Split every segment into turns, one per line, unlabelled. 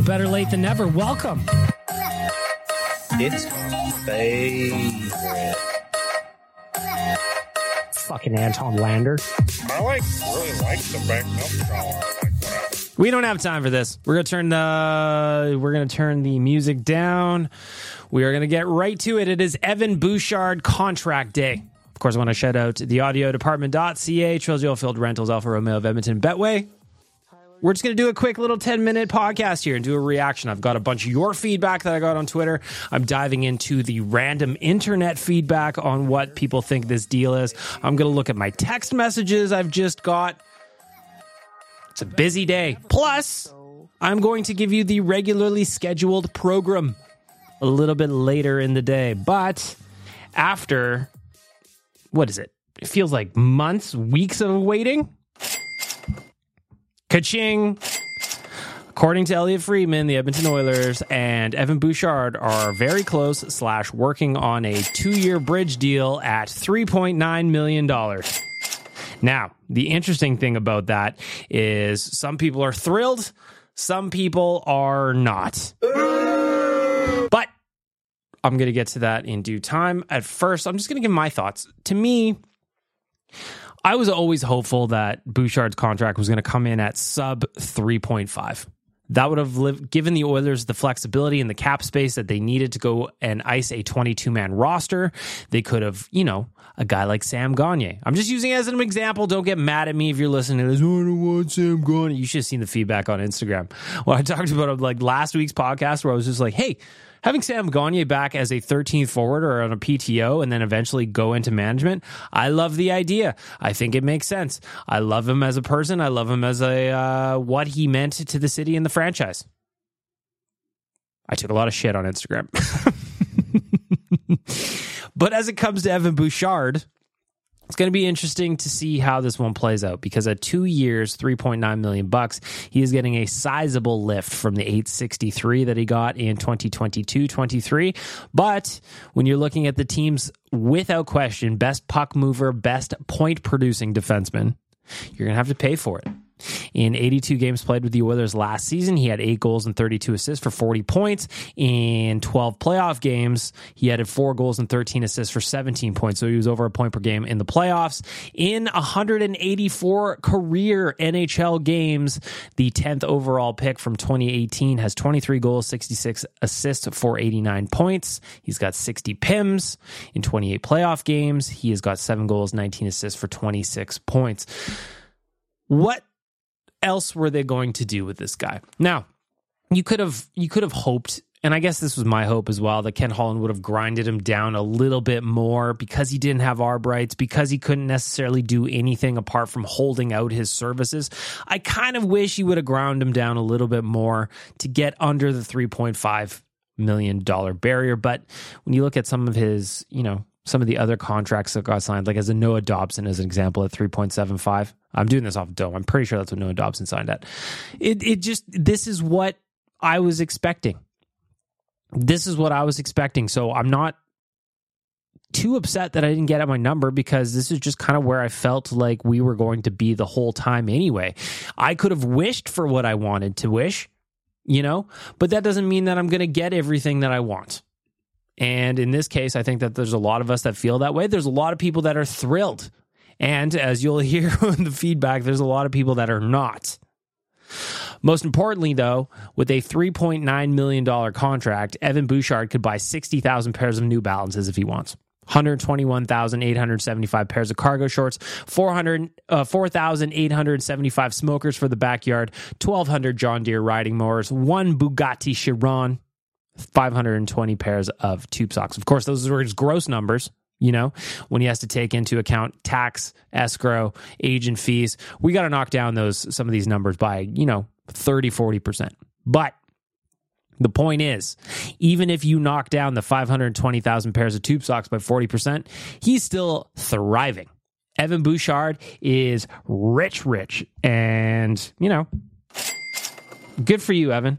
slash
Better Lait than never. Welcome.
It's favorite.
Fucking Anton Lander.
I like really like the back milk collar. Like whatever.
We don't have time for this. We're gonna turn the we're gonna turn the music down. We are gonna get right to it. It is Evan Bouchard contract day. Of course, I want to shout out the audio department.ca, Trilogy Oilfield Rentals, Alfa Romeo of Edmonton, Betway. We're just going to do a quick little 10 minute podcast here and do a reaction. I've got a bunch of your feedback that I got on Twitter. I'm diving into the random internet feedback on what people think this deal is. I'm going to look at my text messages I've just got. It's a busy day. Plus, I'm going to give you the regularly scheduled program a little bit later in the day. But after, what is it? It feels like months, weeks of waiting. Kaching. According to Elliotte Friedman, the Edmonton Oilers and Evan Bouchard are very close slash working on a two-year bridge deal at $3.9 million. Now, the interesting thing about that is some people are thrilled, some people are not. But I'm going to get to that in due time. At first, I'm just going to give my thoughts. To me, I was always hopeful that Bouchard's contract was going to come in at sub 3.5. That would have given the Oilers the flexibility and the cap space that they needed to go and ice a 22 man roster. They could have, you know, a guy like Sam Gagner. I'm just using as an example. Don't get mad at me if you're listening to this. Oh, I don't want Sam Gagner. You should have seen the feedback on Instagram. Well, I talked about it like last week's podcast where I was just like, hey, having Sam Gagner back as a 13th forward or on a PTO and then eventually go into management, I love the idea. I think it makes sense. I love him as a person. I love him as a uh, what he meant to the city and the franchise. I took a lot of shit on Instagram. but as it comes to Evan Bouchard, it's going to be interesting to see how this one plays out because at two years, 3.9 million bucks, he is getting a sizable lift from the 863 that he got in 2022 23. But when you're looking at the teams without question, best puck mover, best point producing defenseman, you're going to have to pay for it. In 82 games played with the Oilers last season, he had eight goals and 32 assists for 40 points. In 12 playoff games, he added four goals and 13 assists for 17 points. So he was over a point per game in the playoffs. In 184 career NHL games, the 10th overall pick from 2018 has 23 goals, 66 assists for 89 points. He's got 60 PIMs. In 28 playoff games, he has got seven goals, 19 assists for 26 points. What else were they going to do with this guy? Now, you could have you could have hoped and I guess this was my hope as well that Ken Holland would have grinded him down a little bit more because he didn't have arb rights, because he couldn't necessarily do anything apart from holding out his services. I kind of wish he would have ground him down a little bit more to get under the 3.5 million dollar barrier. But when you look at some of his, you know, some of the other contracts that got signed, like as a Noah Dobson as an example at 3.75. I'm doing this off dome. I'm pretty sure that's what Noah Dobson signed at. It it just this is what I was expecting this is what I was expecting. So I'm not too upset that I didn't get at my number because this is just kind of where I felt like we were going to be the whole time anyway. I could have wished for what I wanted to wish, you know, but that doesn't mean that I'm going to get everything that I want. And in this case, I think that there's a lot of us that feel that way. There's a lot of people that are thrilled. And as you'll hear in the feedback, there's a lot of people that are not. Most importantly, though, with a $3.9 million contract, Evan Bouchard could buy 60,000 pairs of New Balances if he wants. 121,875 pairs of cargo shorts, 400, uh, 4,875 smokers for the backyard, 1,200 John Deere riding mowers, one Bugatti Chiron, 520 pairs of tube socks. Of course, those are his gross numbers. You know, when he has to take into account tax, escrow, agent fees, we got to knock down those some of these numbers by you know 30, 40%. But the point is, even if you knock down the 520,000 pairs of tube socks by 40%, he's still thriving. Evan Bouchard is rich, rich. And, you know, good for you, Evan.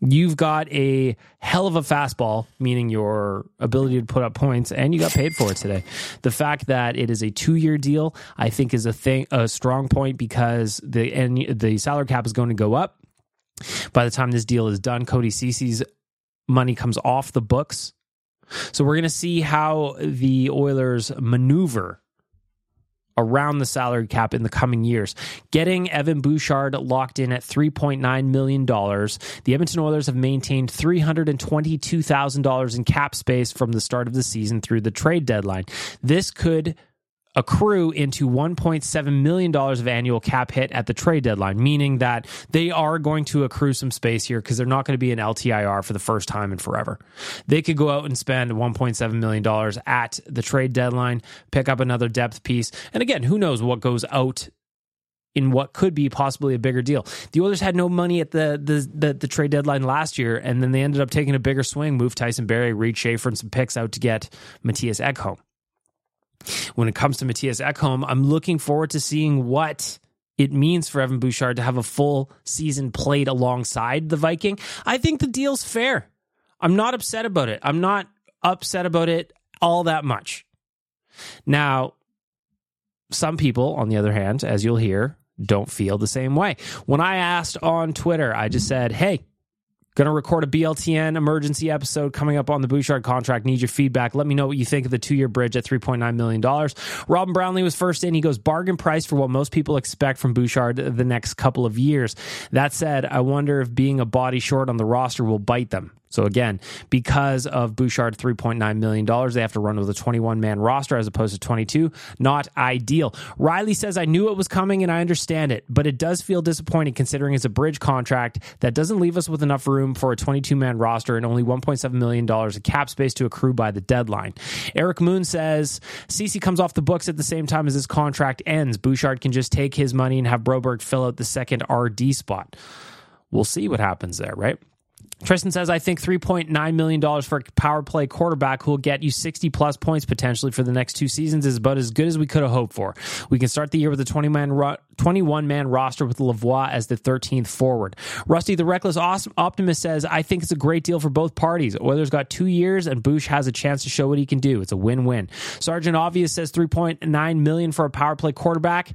You've got a hell of a fastball, meaning your ability to put up points, and you got paid for it today. The fact that it is a two-year deal, I think, is a thing, a strong point because the and the salary cap is going to go up. By the time this deal is done, Cody Ceci's money comes off the books. So we're going to see how the Oilers maneuver around the salary cap in the coming years. Getting Evan Bouchard locked in at $3.9 million, the Edmonton Oilers have maintained $322,000 in cap space from the start of the season through the trade deadline. This could accrue into $1.7 million of annual cap hit at the trade deadline, meaning that they are going to accrue some space here because they're not going to be an LTIR for the first time in forever. They could go out and spend $1.7 million at the trade deadline, pick up another depth piece. And again, who knows what goes out in what could be possibly a bigger deal. The Oilers had no money at the, the the, the trade deadline last year, and then they ended up taking a bigger swing, move Tyson Barrie, Reid Schaefer, and some picks out to get Mattias Ekholm when it comes to Mattias Ekholm, I'm looking forward to seeing what it means for Evan Bouchard to have a full season played alongside the Viking. I think the deal's fair. I'm not upset about it. I'm not upset about it all that much. Now, some people, on the other hand, as you'll hear, don't feel the same way. When I asked on Twitter, I just said, hey, Going to record a BLTN emergency episode coming up on the Bouchard contract. Need your feedback. Let me know what you think of the two year bridge at $3.9 million. Robin Brownlee was first in. He goes bargain price for what most people expect from Bouchard the next couple of years. That said, I wonder if being a body short on the roster will bite them. So again, because of Bouchard $3.9 million, they have to run with a 21 man roster as opposed to 22. Not ideal. Riley says, I knew it was coming and I understand it, but it does feel disappointing considering it's a bridge contract that doesn't leave us with enough room for a 22 man roster and only $1.7 million of cap space to accrue by the deadline. Eric Moon says, Ceci comes off the books at the same time as his contract ends. Bouchard can just take his money and have Broberg fill out the second RD spot. We'll see what happens there, right? Tristan says, I think $3.9 million for a power play quarterback who will get you 60 plus points potentially for the next two seasons is about as good as we could have hoped for. We can start the year with a 20 man ro- 21 man roster with Lavoie as the 13th forward. Rusty, the reckless awesome optimist, says, I think it's a great deal for both parties. Oilers got two years and Bush has a chance to show what he can do. It's a win win. Sergeant Obvious says 3.9 million for a power play quarterback.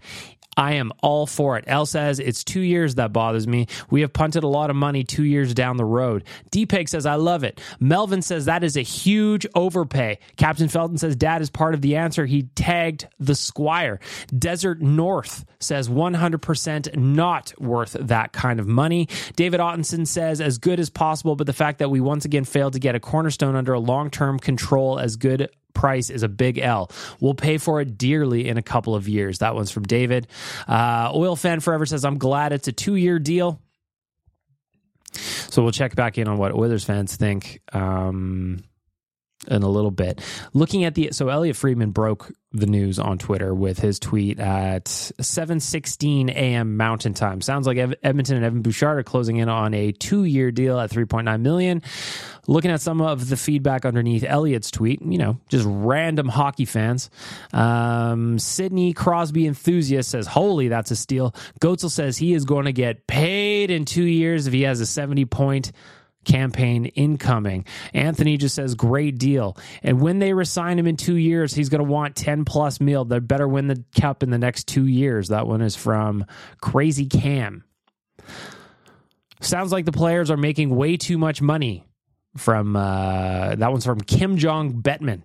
I am all for it. L says it's two years that bothers me. We have punted a lot of money two years down the road. Deepeg says I love it. Melvin says that is a huge overpay. Captain Felton says dad is part of the answer. He tagged the squire. Desert North says 100% not worth that kind of money. David Ottenson says as good as possible, but the fact that we once again failed to get a cornerstone under a long term control as good price is a big L. We'll pay for it dearly in a couple of years. That one's from David. Uh, Oil Fan Forever says, I'm glad it's a two year deal. So we'll check back in on what Oilers fans think um, in a little bit. Looking at the so Elliotte Friedman broke the news on Twitter with his tweet at 7:16 a.m. Mountain Time. Sounds like Edmonton and Evan Bouchard are closing in on a two-year deal at 3.9 million. Looking at some of the feedback underneath Elliotte's tweet, you know, just random hockey fans. Um, Sidney Crosby enthusiast says, "Holy, that's a steal." Goetzel says he is going to get paid in two years if he has a 70 point campaign incoming. Anthony just says, great deal. And when they resign him in two years, he's going to want 10 plus mil. They better win the cup in the next two years. That one is from Crazy Cam. Sounds like the players are making way too much money. From uh, that one's from Kim Jong Betman.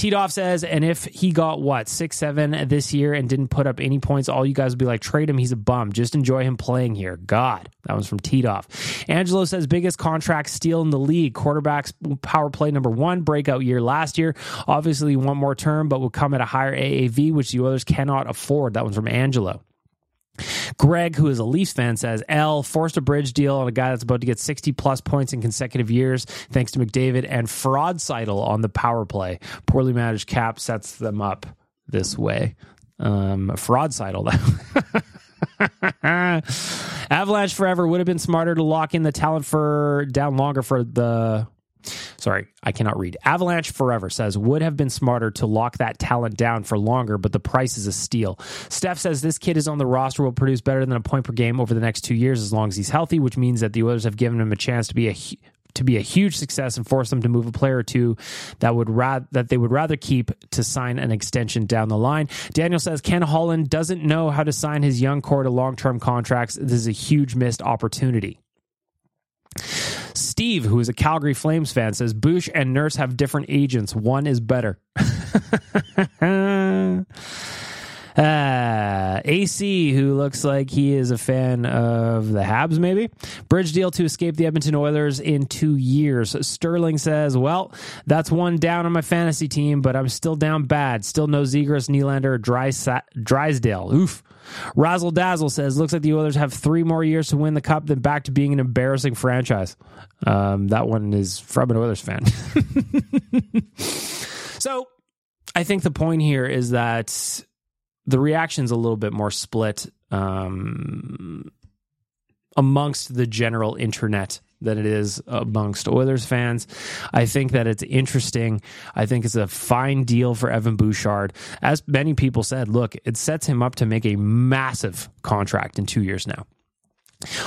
Titoff says, and if he got what six seven this year and didn't put up any points, all you guys would be like, trade him. He's a bum. Just enjoy him playing here. God, that was from Titoff. Angelo says, biggest contract steal in the league. Quarterbacks power play number one breakout year last year. Obviously, one more term, but will come at a higher AAV, which the others cannot afford. That one's from Angelo. Greg, who is a Leafs fan, says L forced a bridge deal on a guy that's about to get 60 plus points in consecutive years, thanks to McDavid and Fraudseidel on the power play. Poorly managed cap sets them up this way. Um, Fraudseidel. Avalanche forever would have been smarter to lock in the talent for down longer for the sorry, I cannot read. Avalanche Forever says would have been smarter to lock that talent down for longer, but the price is a steal. Steph says this kid is on the roster will produce better than a point per game over the next two years as long as he's healthy, which means that the Oilers have given him a chance to be a to be a huge success and force them to move a player or two that would ra- that they would rather keep to sign an extension down the line. Daniel says Ken Holland doesn't know how to sign his young core to long term contracts. This is a huge missed opportunity. Steve, who is a Calgary Flames fan, says Bush and Nurse have different agents. One is better. Uh, AC, who looks like he is a fan of the Habs, maybe. Bridge deal to escape the Edmonton Oilers in two years. Sterling says, Well, that's one down on my fantasy team, but I'm still down bad. Still no Zegras, Nylander, Drysdale. Oof. Razzle Dazzle says, looks like the Oilers have three more years to win the cup, then back to being an embarrassing franchise. Um, that one is from an Oilers fan. so I think the point here is that the reaction's a little bit more split um, amongst the general internet than it is amongst Oilers fans. I think that it's interesting. I think it's a fine deal for Evan Bouchard. As many people said, look, it sets him up to make a massive contract in two years now.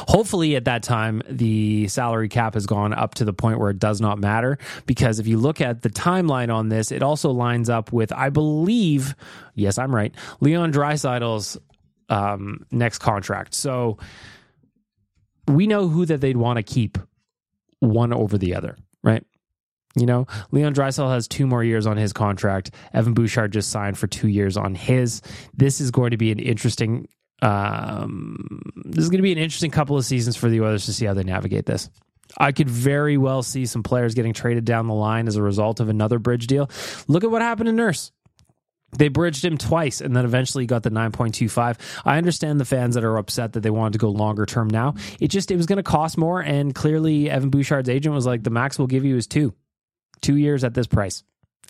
Hopefully, at that time, the salary cap has gone up to the point where it does not matter. Because if you look at the timeline on this, it also lines up with, I believe, yes, I'm right, Leon Draisaitl's um, next contract. So we know who that they'd want to keep one over the other, right? You know, Leon Draisaitl has two more years on his contract. Evan Bouchard just signed for two years on his. This is going to be an interesting. Um, this is going to be an interesting couple of seasons for the Oilers to see how they navigate this. I could very well see some players getting traded down the line as a result of another bridge deal. Look at what happened to Nurse. They bridged him twice and then eventually got the 9.25. I understand the fans that are upset that they wanted to go longer term now. It just it was going to cost more and clearly Evan Bouchard's agent was like the max we'll give you is 2. 2 years at this price.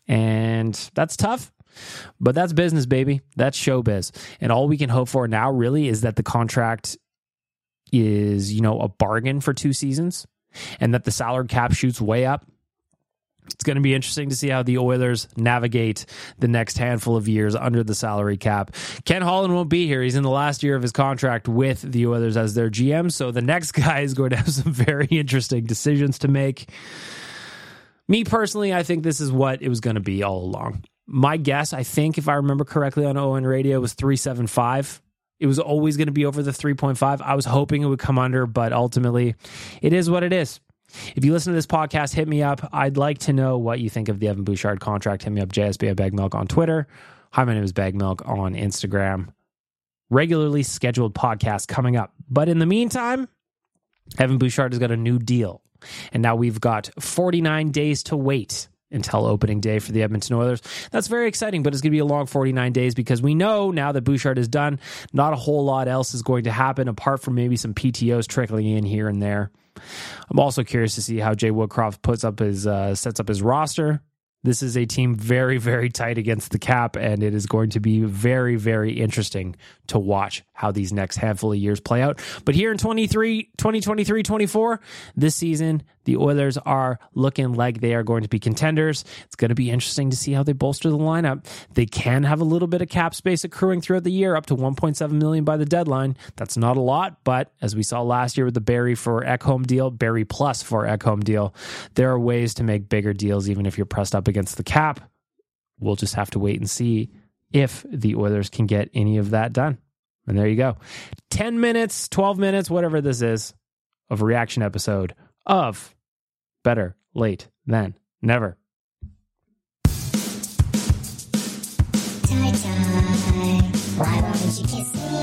And that's tough. But that's business, baby. That's showbiz. And all we can hope for now really is that the contract is, you know, a bargain for two seasons and that the salary cap shoots way up it's going to be interesting to see how the Oilers navigate the next handful of years under the salary cap. Ken Holland won't be here. He's in the last year of his contract with the Oilers as their GM. So the next guy is going to have some very interesting decisions to make. Me personally, I think this is what it was going to be all along. My guess, I think, if I remember correctly on ON Radio, was 375. It was always going to be over the 3.5. I was hoping it would come under, but ultimately, it is what it is. If you listen to this podcast, hit me up. I'd like to know what you think of the Evan Bouchard contract. Hit me up, JSB at Bagged Milk on Twitter. Hi, my name is Bagged Milk on Instagram. Regularly scheduled podcast coming up. But in the meantime, Evan Bouchard has got a new deal. And now we've got 49 days to wait until opening day for the Edmonton Oilers. That's very exciting, but it's going to be a long 49 days because we know now that Bouchard is done, not a whole lot else is going to happen apart from maybe some PTOs trickling in here and there. I'm also curious to see how Jay Woodcroft puts up his uh, sets up his roster. This is a team very, very tight against the cap, and it is going to be very, very interesting to watch how these next handful of years play out. But here in 23, 2023 24, this season, the Oilers are looking like they are going to be contenders. It's going to be interesting to see how they bolster the lineup. They can have a little bit of cap space accruing throughout the year, up to 1.7 million by the deadline. That's not a lot, but as we saw last year with the Barrie for Ekholm deal, Barrie plus for Ekholm deal, there are ways to make bigger deals even if you're pressed up against the cap. We'll just have to wait and see if the Oilers can get any of that done. And there you go. 10 minutes, 12 minutes, whatever this is, of reaction episode of Better Lait Than Never.
Why won't you kiss me?